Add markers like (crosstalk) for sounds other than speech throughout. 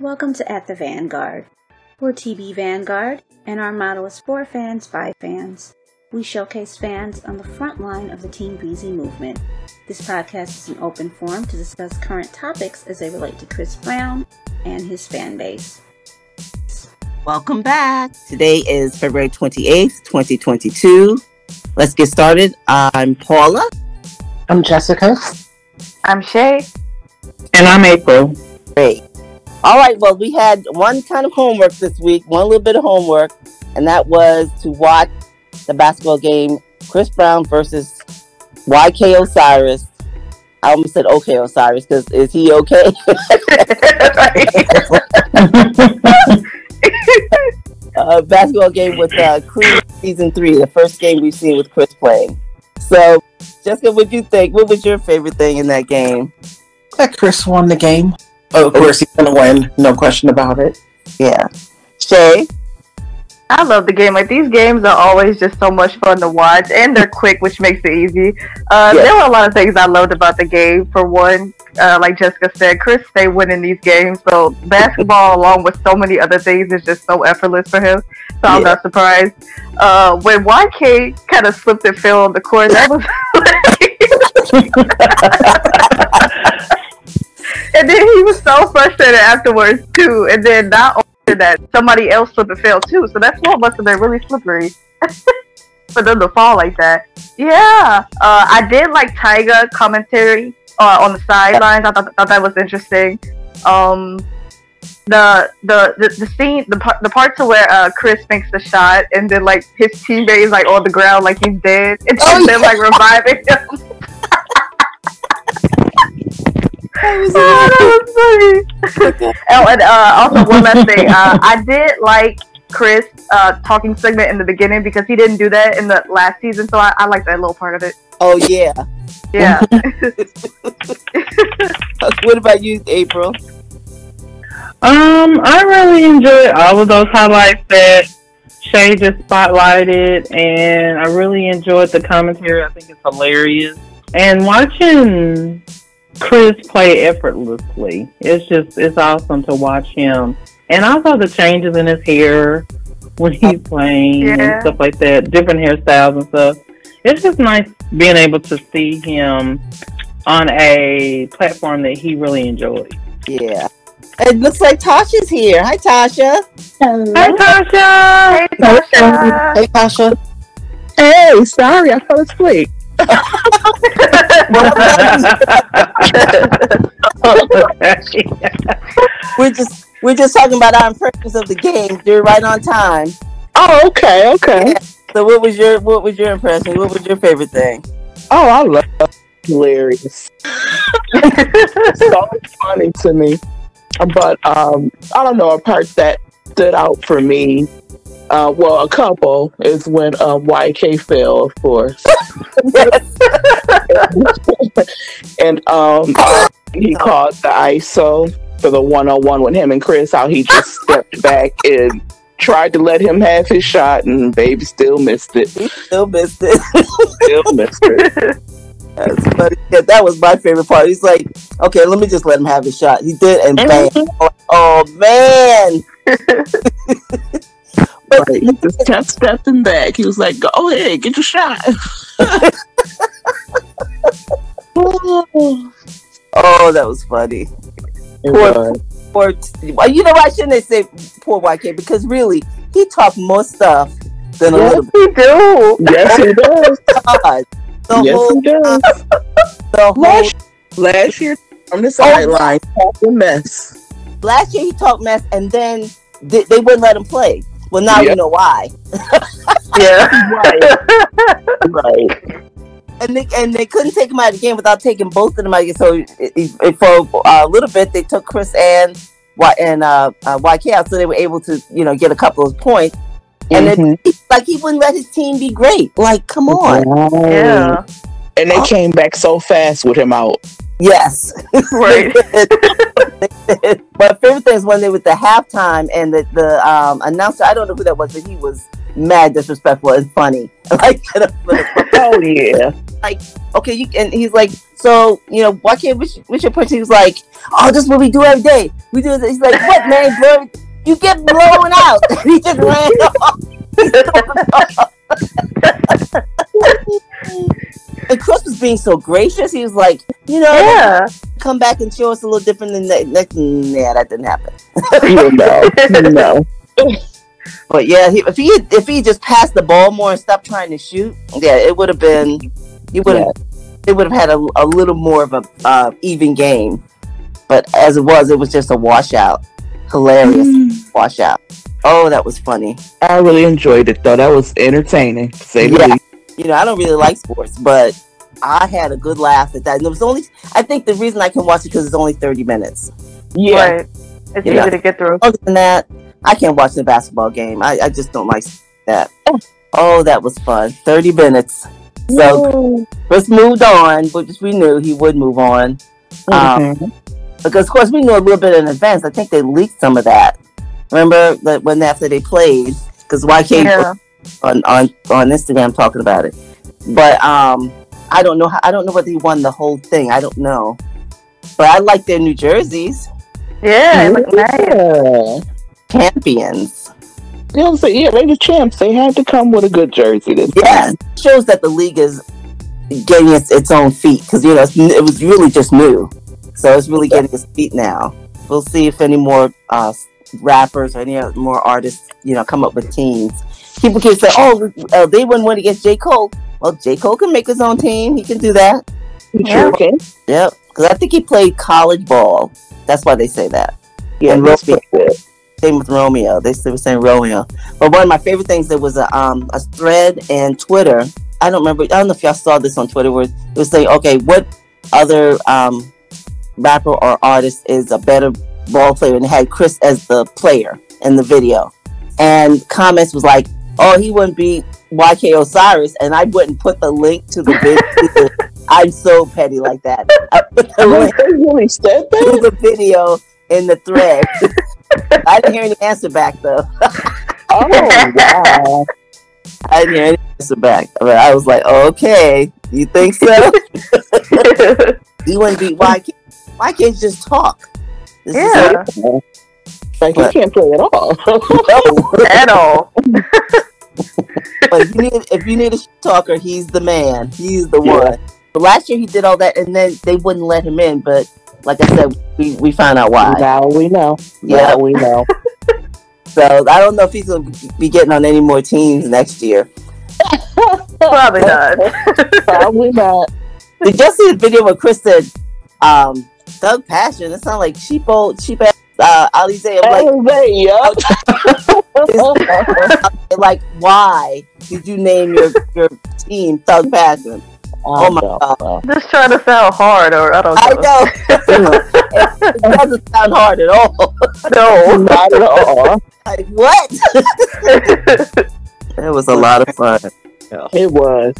Welcome to At the Vanguard. We're TB Vanguard, and our motto is for fans by fans. We showcase fans on the front line of the Team Breezy movement. This podcast is an open forum to discuss current topics as they relate to Chris Brown and his fan base. Welcome back. Today is February 28th, 2022. Let's get started. I'm Paula. I'm Jessica. I'm Shay. And I'm April. Great. All right, well, we had one kind of homework this week, one little bit of homework, and that was to watch the basketball game Chris Brown versus YK Osiris. I almost said OK Osiris because is he okay? (laughs) uh, basketball game with uh, Creed season three, the first game we've seen with Chris playing. So, Jessica, what do you think? What was your favorite thing in that game? That Chris won the game. Oh, of course, he's gonna win, no question about it. Yeah. Shay? I love the game. Like these games are always just so much fun to watch, and they're quick, which makes it easy. Uh, There were a lot of things I loved about the game. For one, uh, like Jessica said, Chris stay winning these games. So basketball, along with so many other things, is just so effortless for him. So I'm not surprised. Uh, when YK kind of slipped and fell on the court, that was. (laughs) (laughs) and then he was so frustrated afterwards too. And then not only that, somebody else slipped and fell too. So that floor must have been really slippery (laughs) for them to fall like that. Yeah, uh, I did like Tyga commentary uh, on the sidelines. I thought, thought that was interesting. Um, the, the the the scene the part the part to where uh Chris makes the shot and then like his teammate is like on the ground like he's dead and oh, (laughs) then yeah. like reviving him. (laughs) oh, that was funny. (laughs) oh, and uh, also one last thing. Uh, I did like Chris uh, talking segment in the beginning because he didn't do that in the last season, so I, I like that little part of it. Oh yeah, yeah. (laughs) what about you, April? Um, I really enjoyed all of those highlights that Shay just spotlighted, and I really enjoyed the commentary. I think it's hilarious, and watching Chris play effortlessly. It's just it's awesome to watch him, and also the changes in his hair when he's oh, playing yeah. and stuff like that, different hairstyles and stuff. It's just nice being able to see him on a platform that he really enjoys. Yeah. It looks like Tasha's here. Hi, Tasha. Hello. Hi, Tasha. Hey, Tasha. Hey, Tasha. Hey, sorry, I fell asleep. (laughs) we're just we're just talking about our impressions of the game. You're right on time. Oh, okay, okay. Yeah. So, what was your what was your impression? What was your favorite thing? Oh, I love it. hilarious. so funny to me. But um, I don't know a part that stood out for me uh, well, a couple is when uh, YK fell, of course. (laughs) and um, he called the ISO for the one on one with him and Chris, how he just (laughs) stepped back and tried to let him have his shot, and baby still missed it. He still missed it. still missed it. (laughs) That's funny. Yeah, that was my favorite part. He's like, okay, let me just let him have his shot. He did, and bang. oh man. He just kept stepping back. He was like, "Go ahead, get your shot." (laughs) oh, that was funny. It poor, was. poor. Well, you know why shouldn't they say poor YK? Because really, he talked more stuff than yes, a little. He do. Yes, he (laughs) does. God, the yes, whole, he does. The whole, last, last year on the oh. sideline, oh, talking mess. Last year he talked mess, and then they, they wouldn't let him play. Well, now yep. you know why. yeah, right, (laughs) right. And they and they couldn't take him out of the game without taking both of them out. So it, it, for a little bit, they took Chris and and uh, uh, YK out, so they were able to you know get a couple of points. And mm-hmm. it, like he wouldn't let his team be great. Like, come on. Yeah. And they oh. came back so fast with him out. Yes. (laughs) Right. but favorite thing is when they were the halftime and the, the um, announcer, I don't know who that was, but he was mad disrespectful and funny. (laughs) Like, (laughs) Oh yeah. Like, okay, you and he's like, so you know, why can't what's, what's your point? He was like, oh, this is what we do every day. We do this. He's like, what man, bro? You get blown out. he just ran off. and Chris being so gracious. He was like, you know, Yeah. come back and show us a little different than that. Next, yeah, that didn't happen. You know. No. (laughs) But yeah, he, if he if he just passed the ball more and stopped trying to shoot, yeah, it would have been. He would have. It would have had a, a little more of a uh, even game. But as it was, it was just a washout. Hilarious washout. Oh, that was funny. I really enjoyed it though. That was entertaining. To say the Yeah. least. You know, I don't really like sports, but I had a good laugh at that. And it was only. I think the reason I can watch it because it's only thirty minutes. Yeah. Right. It's easy to get through. Other than that, I can't watch the basketball game. I, I just don't like that. Oh, that was fun. 30 minutes. So Chris moved on, which we knew he would move on. Um, Mhm. because, of course, we knew a little bit in advance. I think they leaked some of that. Remember that when after they played? Because YK Yeah. on, on, on Instagram talking about it. But um, I don't know. How, I don't know whether he won the whole thing. I don't know. But I like their New Jerseys Yeah. nice. Yeah. champions. You know, so yeah, they the champs. They had to come with a good jersey this Yeah, time. shows that the league is getting its, its own feet because you know it's, it was really just new, so it's really getting its feet now. We'll see if any more uh, rappers or any other more artists, you know, come up with teams. People keep saying, "Oh, uh, they wouldn't win against J Cole." Well, J Cole can make his own team. He can do that. Yeah. Okay. Yep, because I think he played college ball. That's why they say that. Yeah, And Romeo. Same with Romeo. They still were saying Romeo. But one of my favorite things there was a um a thread and Twitter. I don't remember. I don't know if y'all saw this on Twitter where it was saying, okay, what other um rapper or artist is a better ball player? And it had Chris as the player in the video. And comments was like, oh, he wouldn't be YK Osiris, and I wouldn't put the link to the video. (laughs) I'm so petty like that. I put the link really said to the video in the thread. (laughs) I didn't hear any answer back though. Oh wow. I didn't hear any answer back. But I was like, okay, you think so? (laughs) he wouldn't be YK. YK just talk. This is Yeah. Like he But- can't play at all. no. (laughs) At all. but if you need if you need a talker, he's the man. He's the Yeah. one. But last year he did all that, and then they wouldn't let him in. But like I said, we, we found out why. now we know. Yeah. Now we know. (laughs) So I don't know if he's gonna be getting on any more teams next year. Probably not. (laughs) Probably not. Did you see the video where Chris said, um, Thug Passion? It sounded like cheapo, cheap ass uh, Alize. I'm Hey, like, (laughs) like, why did you name your, your team Thug Passion? Oh my God. Just trying to sound hard, or I don't I know. know. it, (laughs) (laughs) it doesn't sound hard at all. No. Not at all. Like, what? It was a lot of fun. It was.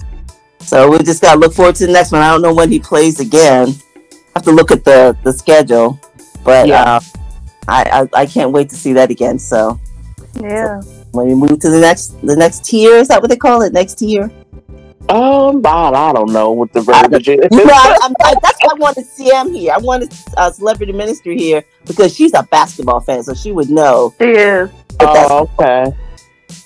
So we just got to look forward to the next one. I don't know when he plays again. I have to look at the, the schedule. But Yeah. uh, I, I, I can't wait to see that again. So yeah. when we move to the next the next tier is that what they call it next tier Um, I, I don't know what the verbiage is. you know (laughs) I, I'm, I, (laughs) that's why i wanted cm here i wanted uh, celebrity ministry here because she's a basketball fan so she would know She is. but that's Oh, okay.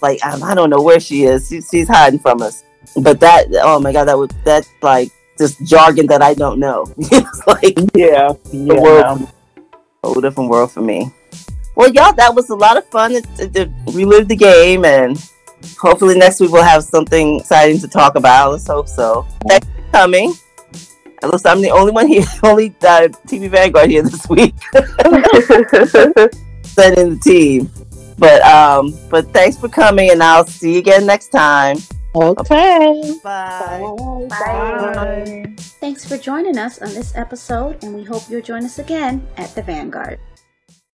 like um, i don't know where she is she, she's hiding from us but that oh my god that would that like just jargon that i don't know (laughs) it's like Yeah. the yeah world no. a whole different world for me. Well y'all that was a lot of fun to, to, relive the game and hopefully next week we'll have something exciting to talk about. Let's hope so. Thanks for coming. At least i'm the only one here (laughs) only uh, TB Vanguard here this week. (laughs) Sending the team. But um but thanks for coming and i'll see you again next time Okay. bye Bye. Thanks for joining us on this episode, and we hope you'll join us again at the Vanguard.